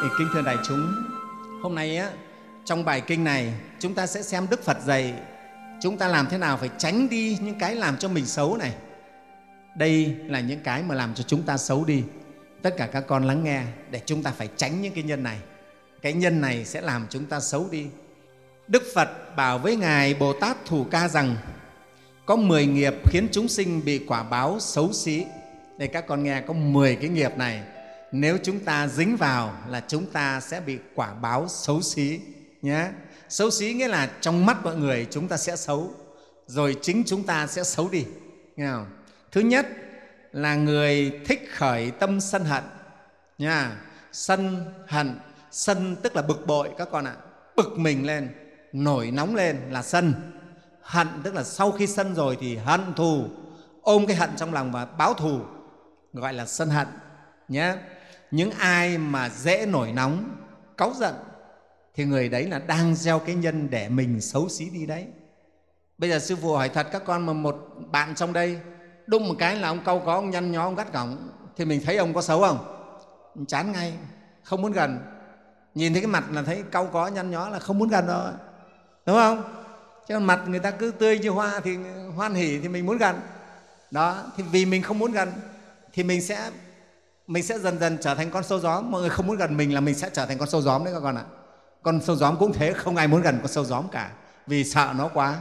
Kính thưa đại chúng, hôm nay á, trong bài kinh này chúng ta sẽ xem Đức Phật dạy chúng ta làm thế nào phải tránh đi những cái làm cho mình xấu này. Đây là những cái mà làm cho chúng ta xấu đi. Tất cả các con lắng nghe để chúng ta phải tránh những cái nhân này. Cái nhân này sẽ làm chúng ta xấu đi. Đức Phật bảo với Ngài Bồ Tát Thủ Ca rằng có 10 nghiệp khiến chúng sinh bị quả báo xấu xí. Đây các con nghe có 10 cái nghiệp này nếu chúng ta dính vào là chúng ta sẽ bị quả báo xấu xí, nhé. Xấu xí nghĩa là trong mắt mọi người chúng ta sẽ xấu, rồi chính chúng ta sẽ xấu đi, nghe không? thứ nhất là người thích khởi tâm sân hận, nha. Sân hận, sân tức là bực bội các con ạ. Bực mình lên, nổi nóng lên là sân. Hận tức là sau khi sân rồi thì hận thù. Ôm cái hận trong lòng và báo thù, gọi là sân hận, nhé những ai mà dễ nổi nóng, cáu giận, thì người đấy là đang gieo cái nhân để mình xấu xí đi đấy. Bây giờ sư phụ hỏi thật, các con mà một bạn trong đây đúng một cái là ông câu có, ông nhăn nhó, ông gắt gỏng, thì mình thấy ông có xấu không? Chán ngay, không muốn gần. Nhìn thấy cái mặt là thấy câu có, nhăn nhó là không muốn gần rồi, đúng không? Chứ mặt người ta cứ tươi như hoa thì hoan hỉ thì mình muốn gần. Đó, thì vì mình không muốn gần, thì mình sẽ mình sẽ dần dần trở thành con sâu gióm. Mọi người không muốn gần mình là mình sẽ trở thành con sâu gióm đấy các con ạ. Con sâu gióm cũng thế, không ai muốn gần con sâu gióm cả. Vì sợ nó quá.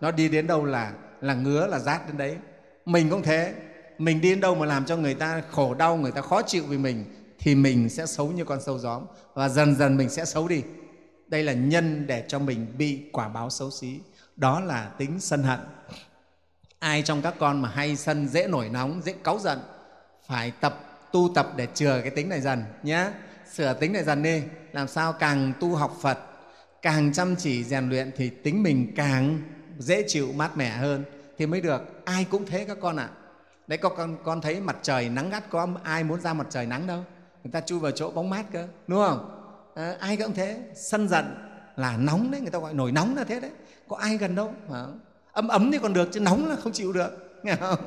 Nó đi đến đâu là là ngứa, là rát đến đấy. Mình cũng thế. Mình đi đến đâu mà làm cho người ta khổ đau, người ta khó chịu vì mình, thì mình sẽ xấu như con sâu gióm. Và dần dần mình sẽ xấu đi. Đây là nhân để cho mình bị quả báo xấu xí. Đó là tính sân hận. Ai trong các con mà hay sân dễ nổi nóng, dễ cáu giận, phải tập tu tập để chừa cái tính này dần nhé sửa tính này dần đi làm sao càng tu học phật càng chăm chỉ rèn luyện thì tính mình càng dễ chịu mát mẻ hơn. Thì mới được. Ai cũng thế các con ạ. À. đấy có con con thấy mặt trời nắng gắt có ai muốn ra mặt trời nắng đâu. Người ta chui vào chỗ bóng mát cơ đúng không? À, ai cũng thế. Sân giận là nóng đấy người ta gọi nổi nóng là thế đấy. Có ai gần đâu? À, ấm ấm thì còn được chứ nóng là không chịu được nghe không?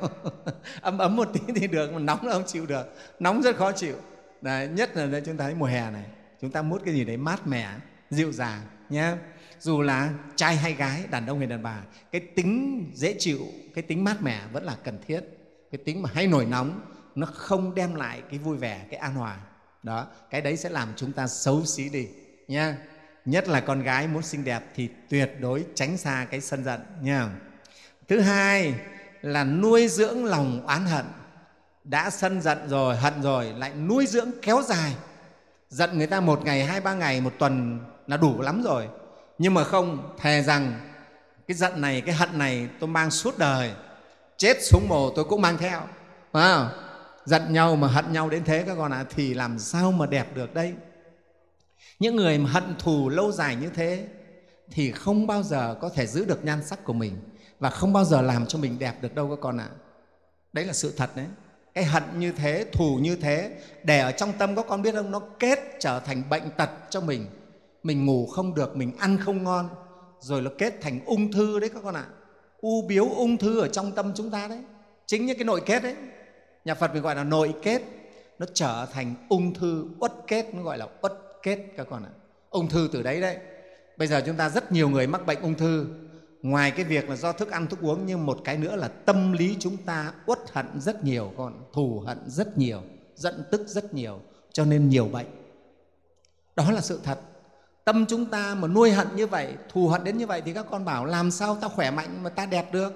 ấm ấm một tí thì được mà nóng là không chịu được. Nóng rất khó chịu. Đấy, nhất là đây chúng ta thấy mùa hè này chúng ta mút cái gì đấy mát mẻ dịu dàng nhé dù là trai hay gái đàn ông hay đàn bà cái tính dễ chịu cái tính mát mẻ vẫn là cần thiết. Cái tính mà hay nổi nóng nó không đem lại cái vui vẻ cái an hòa. Đó cái đấy sẽ làm chúng ta xấu xí đi nha nhất là con gái muốn xinh đẹp thì tuyệt đối tránh xa cái sân giận nha thứ hai là nuôi dưỡng lòng oán hận. Đã sân giận rồi hận rồi lại nuôi dưỡng kéo dài. Giận người ta một ngày hai ba ngày một tuần là đủ lắm rồi. Nhưng mà không thề rằng cái giận này cái hận này tôi mang suốt đời. Chết xuống mồ tôi cũng mang theo. Phải không? giận nhau mà hận nhau đến thế các con ạ à, thì làm sao mà đẹp được đây? Những người mà hận thù lâu dài như thế thì không bao giờ có thể giữ được nhan sắc của mình và không bao giờ làm cho mình đẹp được đâu các con ạ. À. đấy là sự thật đấy. Cái hận như thế, thù như thế, để ở trong tâm các con biết không? Nó kết trở thành bệnh tật cho mình. Mình ngủ không được, mình ăn không ngon. Rồi nó kết thành ung thư đấy các con ạ. À. u biếu ung thư ở trong tâm chúng ta đấy. Chính những cái nội kết đấy. Nhà phật mình gọi là nội kết. Nó trở thành ung thư uất kết, nó gọi là uất kết các con ạ. À. ung thư từ đấy đấy. Bây giờ chúng ta rất nhiều người mắc bệnh ung thư ngoài cái việc là do thức ăn thức uống nhưng một cái nữa là tâm lý chúng ta uất hận rất nhiều con thù hận rất nhiều giận tức rất nhiều cho nên nhiều bệnh. Đó là sự thật. Tâm chúng ta mà nuôi hận như vậy thù hận đến như vậy thì các con bảo làm sao ta khỏe mạnh mà ta đẹp được?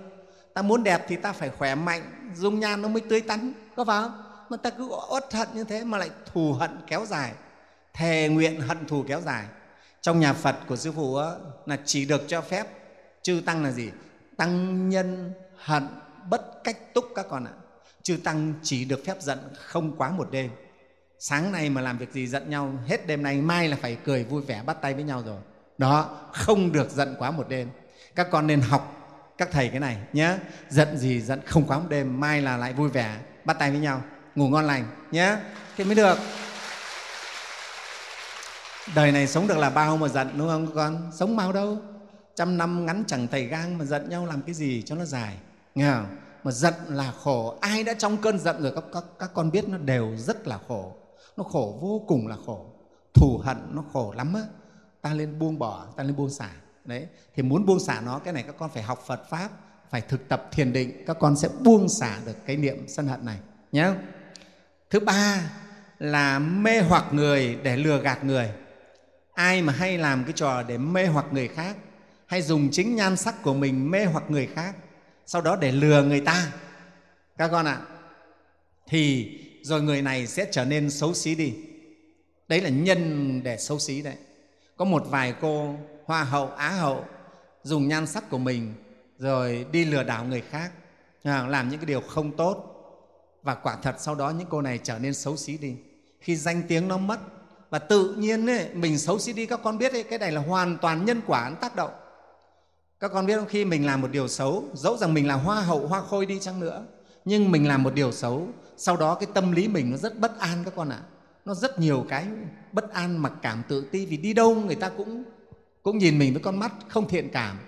Ta muốn đẹp thì ta phải khỏe mạnh dung nhan nó mới tươi tắn có phải không? Mà ta cứ uất hận như thế mà lại thù hận kéo dài thề nguyện hận thù kéo dài. Trong nhà phật của sư phụ đó, là chỉ được cho phép chư tăng là gì? Tăng nhân hận bất cách túc các con ạ. Chư tăng chỉ được phép giận không quá một đêm. Sáng nay mà làm việc gì giận nhau, hết đêm nay mai là phải cười vui vẻ bắt tay với nhau rồi. Đó, không được giận quá một đêm. Các con nên học các thầy cái này nhé. Giận gì giận không quá một đêm, mai là lại vui vẻ bắt tay với nhau. Ngủ ngon lành nhé. Thế mới được. Đời này sống được là bao mà giận, đúng không con? Sống mau đâu trăm năm ngắn chẳng thầy gang mà giận nhau làm cái gì cho nó dài. Nghe không? mà giận là khổ. Ai đã trong cơn giận rồi các, các, các con biết nó đều rất là khổ. Nó khổ vô cùng là khổ. Thù hận nó khổ lắm á. Ta lên buông bỏ ta lên buông xả. Đấy. Thì muốn buông xả nó cái này các con phải học phật pháp phải thực tập thiền định. Các con sẽ buông xả được cái niệm sân hận này. Nhé thứ ba là mê hoặc người để lừa gạt người. Ai mà hay làm cái trò để mê hoặc người khác hay dùng chính nhan sắc của mình mê hoặc người khác. Sau đó để lừa người ta. Các con ạ thì rồi người này sẽ trở nên xấu xí đi. Đấy là nhân để xấu xí đấy. Có một vài cô hoa hậu á hậu dùng nhan sắc của mình rồi đi lừa đảo người khác. À, làm những cái điều không tốt. Và quả thật sau đó những cô này trở nên xấu xí đi. Khi danh tiếng nó mất và tự nhiên ấy, mình xấu xí đi các con biết ấy, cái này là hoàn toàn nhân quả tác động các con biết không? Khi mình làm một điều xấu, dẫu rằng mình là hoa hậu, hoa khôi đi chăng nữa, nhưng mình làm một điều xấu, sau đó cái tâm lý mình nó rất bất an các con ạ. À. nó rất nhiều cái bất an, mặc cảm, tự ti, vì đi đâu người ta cũng cũng nhìn mình với con mắt không thiện cảm.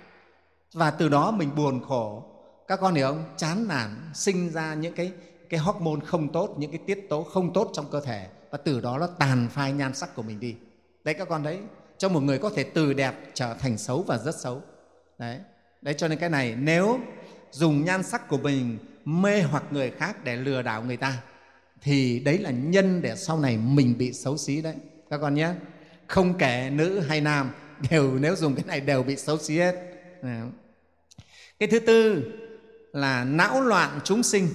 Và từ đó mình buồn khổ. Các con hiểu không? Chán nản, sinh ra những cái cái hormone không tốt, những cái tiết tố không tốt trong cơ thể. Và từ đó nó tàn phai nhan sắc của mình đi. Đấy các con đấy cho một người có thể từ đẹp trở thành xấu và rất xấu đấy. Đấy cho nên cái này nếu dùng nhan sắc của mình mê hoặc người khác để lừa đảo người ta thì đấy là nhân để sau này mình bị xấu xí đấy. Các con nhé. Không kể nữ hay nam đều nếu dùng cái này đều bị xấu xí hết. Cái thứ tư là não loạn chúng sinh.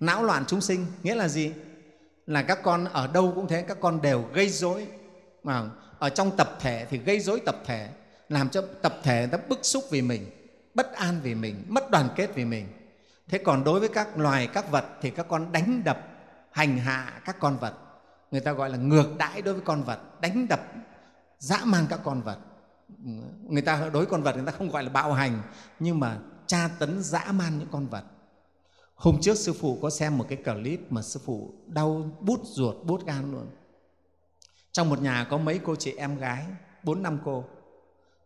Não loạn chúng sinh nghĩa là gì? Là các con ở đâu cũng thế các con đều gây dối, mà ở trong tập thể thì gây dối tập thể làm cho tập thể nó bức xúc vì mình, bất an vì mình, mất đoàn kết vì mình. Thế còn đối với các loài, các vật thì các con đánh đập, hành hạ các con vật. Người ta gọi là ngược đãi đối với con vật, đánh đập, dã man các con vật. Người ta đối với con vật người ta không gọi là bạo hành, nhưng mà tra tấn, dã man những con vật. Hôm trước sư phụ có xem một cái clip mà sư phụ đau bút ruột, bút gan luôn. Trong một nhà có mấy cô chị em gái, bốn năm cô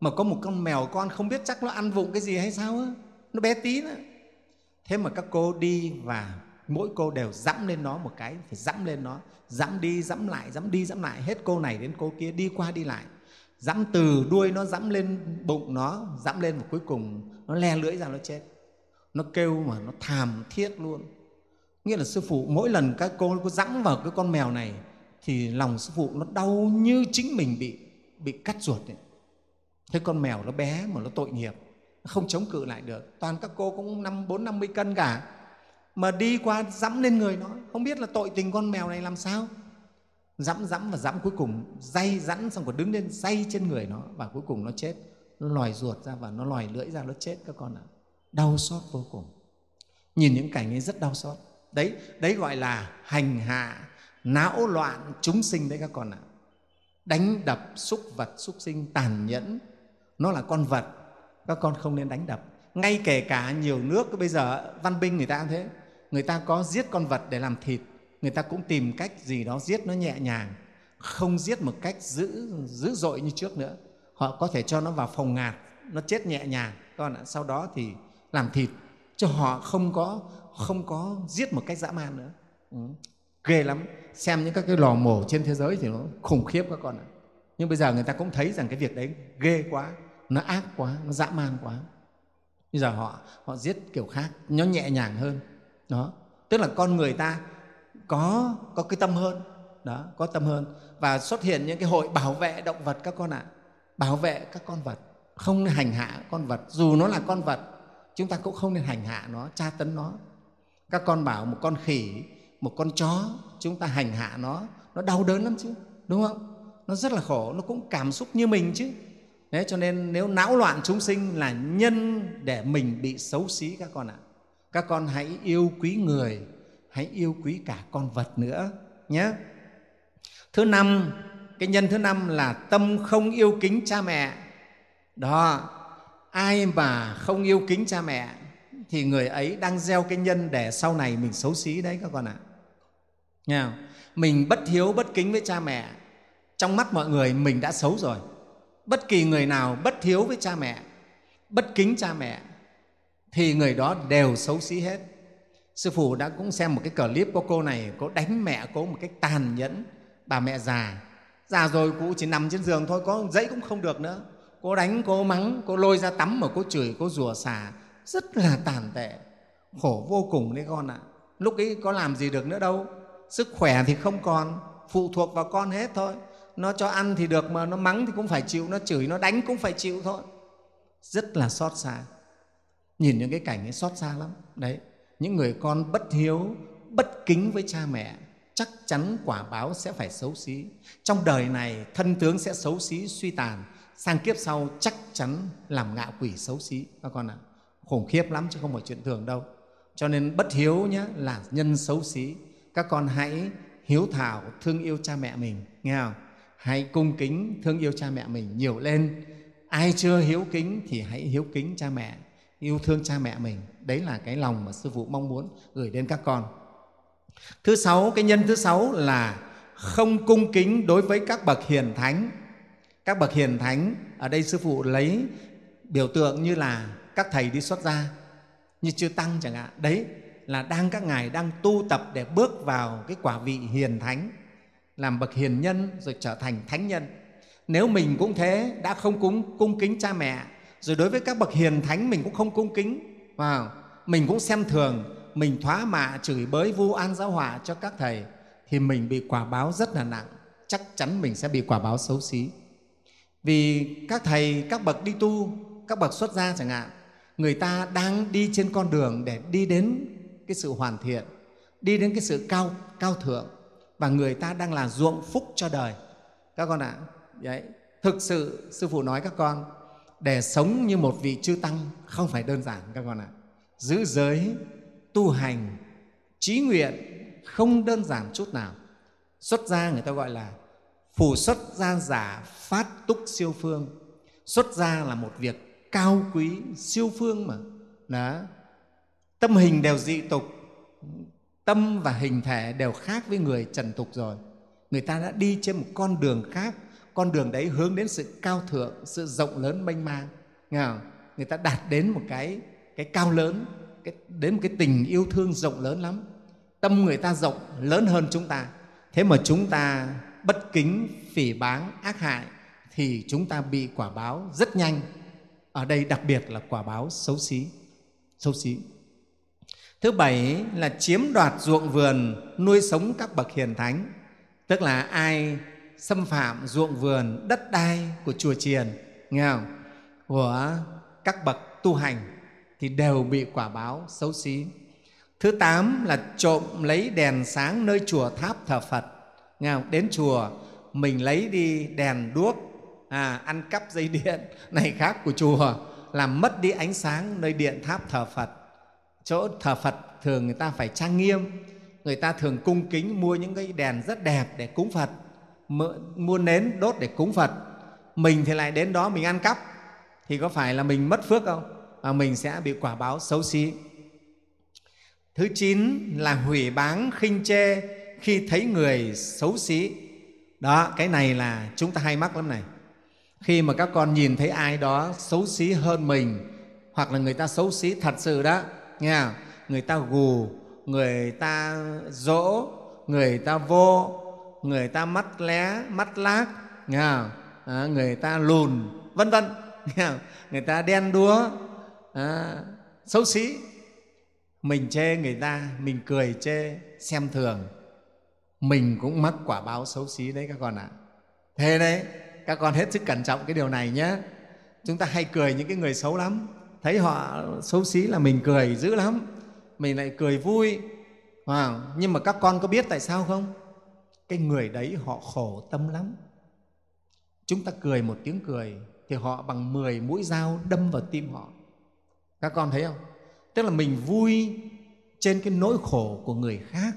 mà có một con mèo con không biết chắc nó ăn vụng cái gì hay sao á. Nó bé tí nữa thế mà các cô đi và mỗi cô đều dẫm lên nó một cái, phải dẫm lên nó. Dẫm đi, dẫm lại, dẫm đi, dẫm lại. Hết cô này đến cô kia, đi qua đi lại. Dẫm từ đuôi nó dẫm lên bụng nó, dẫm lên và cuối cùng nó le lưỡi ra nó chết. Nó kêu mà nó thàm thiết luôn. Nghĩa là sư phụ, mỗi lần các cô có dẫm vào cái con mèo này thì lòng sư phụ nó đau như chính mình bị bị cắt ruột ấy thế con mèo nó bé mà nó tội nghiệp, nó không chống cự lại được. Toàn các cô cũng năm, bốn, năm mươi cân cả. Mà đi qua dẫm lên người nó, không biết là tội tình con mèo này làm sao. Dẫm dẫm và dẫm cuối cùng, dây dẫm xong còn đứng lên dây trên người nó và cuối cùng nó chết. Nó lòi ruột ra và nó lòi lưỡi ra, nó chết các con ạ. À. đau xót vô cùng. Nhìn những cảnh ấy rất đau xót. Đấy đấy gọi là hành hạ, não loạn chúng sinh đấy các con ạ. À. đánh đập xúc vật xúc sinh tàn nhẫn nó là con vật. Các con không nên đánh đập. Ngay kể cả nhiều nước, bây giờ văn binh người ta cũng thế. Người ta có giết con vật để làm thịt. Người ta cũng tìm cách gì đó giết nó nhẹ nhàng. Không giết một cách dữ dữ dội như trước nữa. Họ có thể cho nó vào phòng ngạt. Nó chết nhẹ nhàng. Còn sau đó thì làm thịt. Cho họ không có không có giết một cách dã man nữa. Ừ. ghê lắm. Xem những các cái lò mổ trên thế giới thì nó khủng khiếp các con ạ. Nhưng bây giờ người ta cũng thấy rằng cái việc đấy ghê quá nó ác quá, nó dã man quá. Bây giờ họ họ giết kiểu khác, nó nhẹ nhàng hơn. Đó. Tức là con người ta có có cái tâm hơn. Đó, có tâm hơn. Và xuất hiện những cái hội bảo vệ động vật các con ạ. À. bảo vệ các con vật. Không nên hành hạ con vật. Dù nó là con vật, chúng ta cũng không nên hành hạ nó, tra tấn nó. Các con bảo một con khỉ, một con chó, chúng ta hành hạ nó. Nó đau đớn lắm chứ, đúng không? Nó rất là khổ, nó cũng cảm xúc như mình chứ thế cho nên nếu não loạn chúng sinh là nhân để mình bị xấu xí các con ạ. Các con hãy yêu quý người, hãy yêu quý cả con vật nữa nhé. Thứ năm, cái nhân thứ năm là tâm không yêu kính cha mẹ. Đó, ai mà không yêu kính cha mẹ thì người ấy đang gieo cái nhân để sau này mình xấu xí đấy các con ạ. À. mình bất hiếu bất kính với cha mẹ, trong mắt mọi người mình đã xấu rồi bất kỳ người nào bất hiếu với cha mẹ, bất kính cha mẹ, thì người đó đều xấu xí hết. Sư phụ đã cũng xem một cái clip có cô này, cô đánh mẹ cô một cách tàn nhẫn. Bà mẹ già già rồi cụ chỉ nằm trên giường thôi, có dãy cũng không được nữa. Cô đánh, cô mắng, cô lôi ra tắm mà cô chửi, cô rủa xả. Rất là tàn tệ, khổ vô cùng đấy con ạ. À. lúc ấy có làm gì được nữa đâu, sức khỏe thì không còn, phụ thuộc vào con hết thôi nó cho ăn thì được mà, nó mắng thì cũng phải chịu, nó chửi, nó đánh cũng phải chịu thôi. Rất là xót xa. Nhìn những cái cảnh ấy xót xa lắm. Đấy, những người con bất hiếu, bất kính với cha mẹ, chắc chắn quả báo sẽ phải xấu xí. Trong đời này, thân tướng sẽ xấu xí, suy tàn. Sang kiếp sau, chắc chắn làm ngạ quỷ xấu xí. Các con ạ à. khủng khiếp lắm chứ không phải chuyện thường đâu. Cho nên bất hiếu nhé là nhân xấu xí. Các con hãy hiếu thảo, thương yêu cha mẹ mình, nghe không? Hãy cung kính thương yêu cha mẹ mình nhiều lên. Ai chưa hiếu kính thì hãy hiếu kính cha mẹ, yêu thương cha mẹ mình. Đấy là cái lòng mà sư phụ mong muốn gửi đến các con. Thứ sáu, cái nhân thứ sáu là không cung kính đối với các bậc hiền thánh. Các bậc hiền thánh, ở đây sư phụ lấy biểu tượng như là các thầy đi xuất gia, như chư tăng chẳng hạn. Đấy là đang các ngài đang tu tập để bước vào cái quả vị hiền thánh làm bậc hiền nhân rồi trở thành thánh nhân. Nếu mình cũng thế, đã không cúng, cung kính cha mẹ, rồi đối với các bậc hiền thánh mình cũng không cung kính. Vào mình cũng xem thường, mình thoá mạ chửi bới vu an giáo hòa cho các thầy, thì mình bị quả báo rất là nặng. Chắc chắn mình sẽ bị quả báo xấu xí. Vì các thầy, các bậc đi tu, các bậc xuất gia chẳng hạn, người ta đang đi trên con đường để đi đến cái sự hoàn thiện, đi đến cái sự cao cao thượng và người ta đang là ruộng phúc cho đời. Các con ạ à, đấy thực sự sư phụ nói các con để sống như một vị chư tăng không phải đơn giản các con ạ. À. giữ giới tu hành trí nguyện không đơn giản chút nào. Xuất gia người ta gọi là phù xuất gia giả phát túc siêu phương. Xuất gia là một việc cao quý siêu phương mà. Đó. Tâm hình đều dị tục tâm và hình thể đều khác với người trần tục rồi. Người ta đã đi trên một con đường khác con đường đấy hướng đến sự cao thượng sự rộng lớn mênh mang. Nghe không? người ta đạt đến một cái cái cao lớn cái, đến một cái tình yêu thương rộng lớn lắm. Tâm người ta rộng lớn hơn chúng ta. Thế mà chúng ta bất kính phỉ báng ác hại thì chúng ta bị quả báo rất nhanh. Ở đây đặc biệt là quả báo xấu xí xấu xí thứ bảy là chiếm đoạt ruộng vườn nuôi sống các bậc hiền thánh tức là ai xâm phạm ruộng vườn đất đai của chùa chiền nghe không? của các bậc tu hành thì đều bị quả báo xấu xí thứ tám là trộm lấy đèn sáng nơi chùa tháp thờ phật nghe không? đến chùa mình lấy đi đèn đuốc à, ăn cắp dây điện này khác của chùa làm mất đi ánh sáng nơi điện tháp thờ phật chỗ thờ phật thường người ta phải trang nghiêm, người ta thường cung kính mua những cái đèn rất đẹp để cúng phật mua nến đốt để cúng phật. Mình thì lại đến đó mình ăn cắp, thì có phải là mình mất phước không? Và mình sẽ bị quả báo xấu xí. Thứ chín là hủy báng khinh chê khi thấy người xấu xí. Đó, cái này là chúng ta hay mắc lắm này. Khi mà các con nhìn thấy ai đó xấu xí hơn mình, hoặc là người ta xấu xí thật sự đó nghe người ta gù người ta dỗ người ta vô người ta mắt lé mắt lác nghe? À, người ta lùn vân vân nghe người ta đen đúa à, xấu xí. Mình chê người ta mình cười chê xem thường. Mình cũng mắc quả báo xấu xí đấy các con ạ. À. thế đấy các con hết sức cẩn trọng cái điều này nhé chúng ta hay cười những cái người xấu lắm thấy họ xấu xí là mình cười dữ lắm. Mình lại cười vui. À, nhưng mà các con có biết tại sao không? Cái người đấy họ khổ tâm lắm. Chúng ta cười một tiếng cười thì họ bằng 10 mũi dao đâm vào tim họ. Các con thấy không? Tức là mình vui trên cái nỗi khổ của người khác.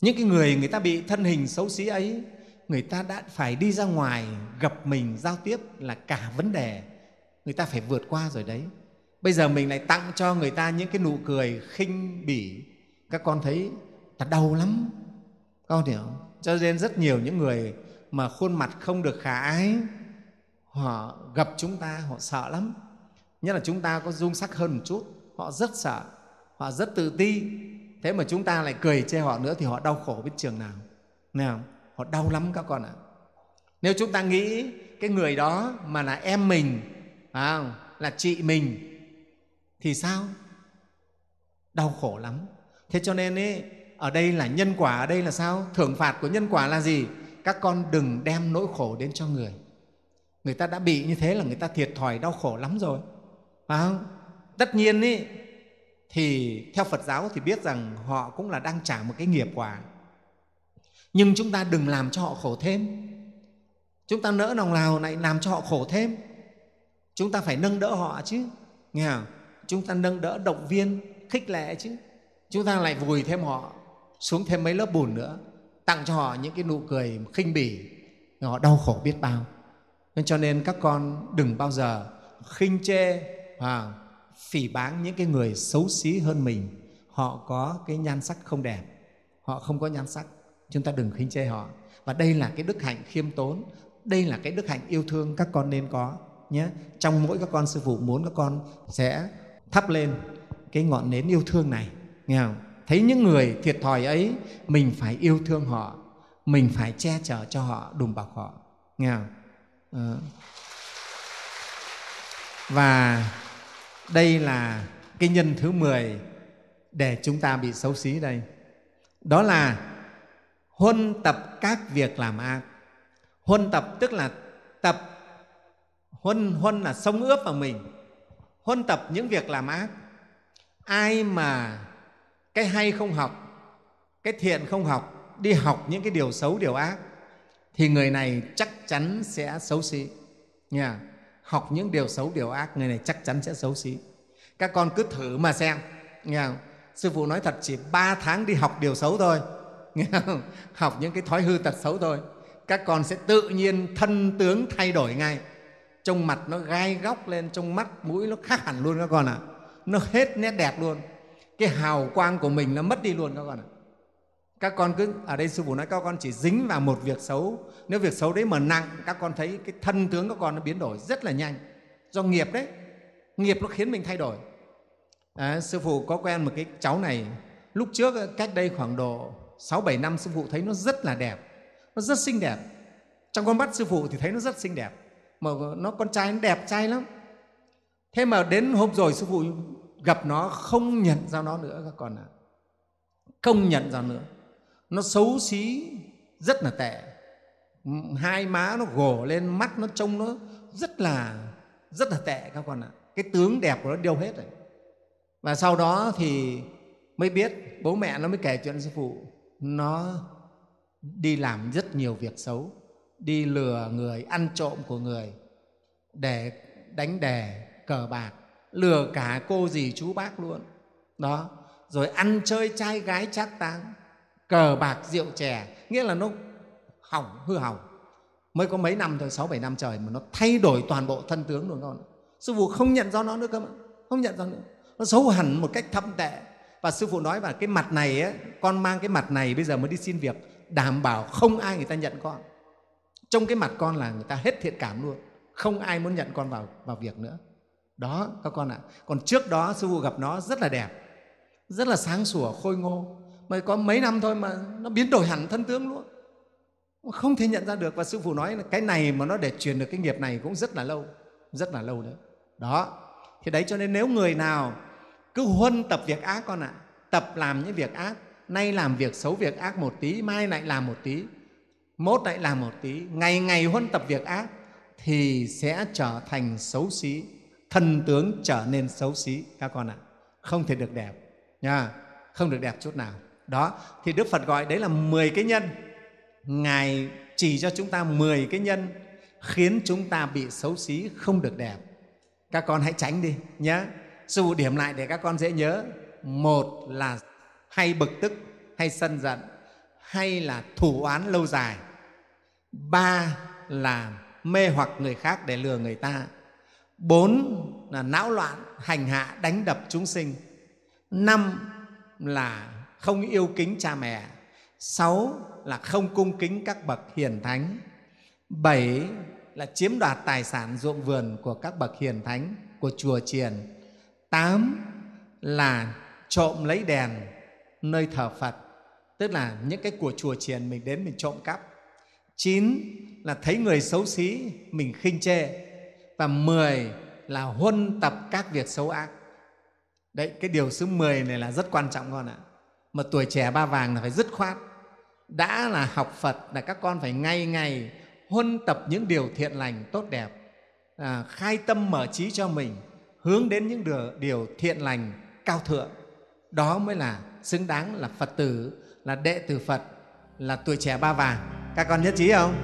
Những cái người người ta bị thân hình xấu xí ấy người ta đã phải đi ra ngoài gặp mình giao tiếp là cả vấn đề người ta phải vượt qua rồi đấy. Bây giờ mình lại tặng cho người ta những cái nụ cười khinh bỉ. Các con thấy là đau lắm. Các con hiểu không? cho nên rất nhiều những người mà khuôn mặt không được khả ái, họ gặp chúng ta, họ sợ lắm. Nhất là chúng ta có dung sắc hơn một chút, họ rất sợ, họ rất tự ti. Thế mà chúng ta lại cười chê họ nữa thì họ đau khổ biết trường nào. Nào họ đau lắm các con ạ. Nếu chúng ta nghĩ cái người đó mà là em mình à, là chị mình. Thì sao? Đau khổ lắm. Thế cho nên ấy, ở đây là nhân quả ở đây là sao? Thưởng phạt của nhân quả là gì? Các con đừng đem nỗi khổ đến cho người. Người ta đã bị như thế là người ta thiệt thòi đau khổ lắm rồi. Phải không? Tất nhiên ý, thì theo phật giáo thì biết rằng họ cũng là đang trả một cái nghiệp quả. Nhưng chúng ta đừng làm cho họ khổ thêm. Chúng ta nỡ lòng nào lại làm cho họ khổ thêm chúng ta phải nâng đỡ họ chứ. Nghe không? chúng ta nâng đỡ động viên, khích lệ chứ. Chúng ta lại vùi thêm họ xuống thêm mấy lớp bùn nữa, tặng cho họ những cái nụ cười khinh bỉ. Họ đau khổ biết bao. Nên cho nên các con đừng bao giờ khinh chê và phỉ báng những cái người xấu xí hơn mình. Họ có cái nhan sắc không đẹp, họ không có nhan sắc. Chúng ta đừng khinh chê họ. Và đây là cái đức hạnh khiêm tốn, đây là cái đức hạnh yêu thương các con nên có nhé. Trong mỗi các con sư phụ muốn các con sẽ thắp lên cái ngọn nến yêu thương này, nghe không? Thấy những người thiệt thòi ấy, mình phải yêu thương họ, mình phải che chở cho họ, đùm bọc họ, nghe không? À. và đây là cái nhân thứ 10 để chúng ta bị xấu xí đây. Đó là huân tập các việc làm ác. Huân tập tức là tập huân huân là sông ướp vào mình. Huân tập những việc làm ác. Ai mà cái hay không học, cái thiện không học, đi học những cái điều xấu, điều ác, thì người này chắc chắn sẽ xấu xí. Nha. Học những điều xấu, điều ác, người này chắc chắn sẽ xấu xí. Các con cứ thử mà xem. Nghe không? sư phụ nói thật chỉ ba tháng đi học điều xấu thôi. Nghe không? học những cái thói hư tật xấu thôi. Các con sẽ tự nhiên thân tướng thay đổi ngay trong mặt nó gai góc lên trong mắt mũi nó khác hẳn luôn các con ạ. À. nó hết nét đẹp luôn. Cái hào quang của mình nó mất đi luôn các con ạ. À. các con cứ ở đây sư phụ nói các con chỉ dính vào một việc xấu. Nếu việc xấu đấy mà nặng các con thấy cái thân tướng các con nó biến đổi rất là nhanh. Do nghiệp đấy. Nghiệp nó khiến mình thay đổi. À, sư phụ có quen một cái cháu này. Lúc trước cách đây khoảng độ sáu bảy năm sư phụ thấy nó rất là đẹp. Nó rất xinh đẹp. Trong con mắt sư phụ thì thấy nó rất xinh đẹp mà nó con trai nó đẹp trai lắm. Thế mà đến hôm rồi sư phụ gặp nó, không nhận ra nó nữa các con ạ. À. không nhận ra nữa. Nó xấu xí, rất là tệ. Hai má nó gồ lên, mắt nó trông nó rất là rất là tệ các con ạ. À. cái tướng đẹp của nó điêu hết rồi. Và sau đó thì mới biết, bố mẹ nó mới kể chuyện sư phụ, nó đi làm rất nhiều việc xấu đi lừa người ăn trộm của người để đánh đề cờ bạc lừa cả cô dì chú bác luôn. Đó. Rồi ăn chơi trai gái trác táng cờ bạc rượu chè nghĩa là nó hỏng hư hỏng. Mới có mấy năm thôi sáu bảy năm trời mà nó thay đổi toàn bộ thân tướng của con. Sư phụ không nhận ra nó nữa cơ mà không nhận ra nữa. Nó xấu hẳn một cách thâm tệ. Và sư phụ nói là cái mặt này ấy, con mang cái mặt này bây giờ mới đi xin việc đảm bảo không ai người ta nhận con trong cái mặt con là người ta hết thiện cảm luôn. Không ai muốn nhận con vào vào việc nữa. Đó các con ạ. Còn trước đó sư phụ gặp nó rất là đẹp rất là sáng sủa khôi ngô. Mới có mấy năm thôi mà nó biến đổi hẳn thân tướng luôn. Không thể nhận ra được. Và sư phụ nói là cái này mà nó để truyền được cái nghiệp này cũng rất là lâu rất là lâu đấy. Đó. Thì đấy cho nên nếu người nào cứ huân tập việc ác con ạ à, tập làm những việc ác nay làm việc xấu việc ác một tí mai lại làm một tí mốt lại làm một tí, ngày ngày huân tập việc ác thì sẽ trở thành xấu xí, thân tướng trở nên xấu xí, các con ạ. À. không thể được đẹp, nha, không được đẹp chút nào. Đó, thì đức phật gọi đấy là 10 cái nhân. Ngài chỉ cho chúng ta 10 cái nhân khiến chúng ta bị xấu xí, không được đẹp. Các con hãy tránh đi nhé dù điểm lại để các con dễ nhớ. Một là hay bực tức, hay sân giận hay là thủ oán lâu dài. Ba là mê hoặc người khác để lừa người ta. Bốn là não loạn, hành hạ, đánh đập chúng sinh. Năm là không yêu kính cha mẹ. Sáu là không cung kính các bậc hiền thánh. Bảy là chiếm đoạt tài sản ruộng vườn của các bậc hiền thánh, của chùa chiền. Tám là trộm lấy đèn, nơi thờ phật tức là những cái của chùa chiền mình đến mình trộm cắp. Chín là thấy người xấu xí mình khinh chê. Và mười là huân tập các việc xấu ác. Đấy cái điều số 10 này là rất quan trọng con ạ. Mà tuổi trẻ ba vàng là phải dứt khoát. Đã là học phật là các con phải ngay ngày huân tập những điều thiện lành tốt đẹp. À, khai tâm mở trí cho mình hướng đến những điều, điều thiện lành cao thượng. Đó mới là xứng đáng là phật tử là đệ tử phật là tuổi trẻ ba vàng. Các con nhất trí không?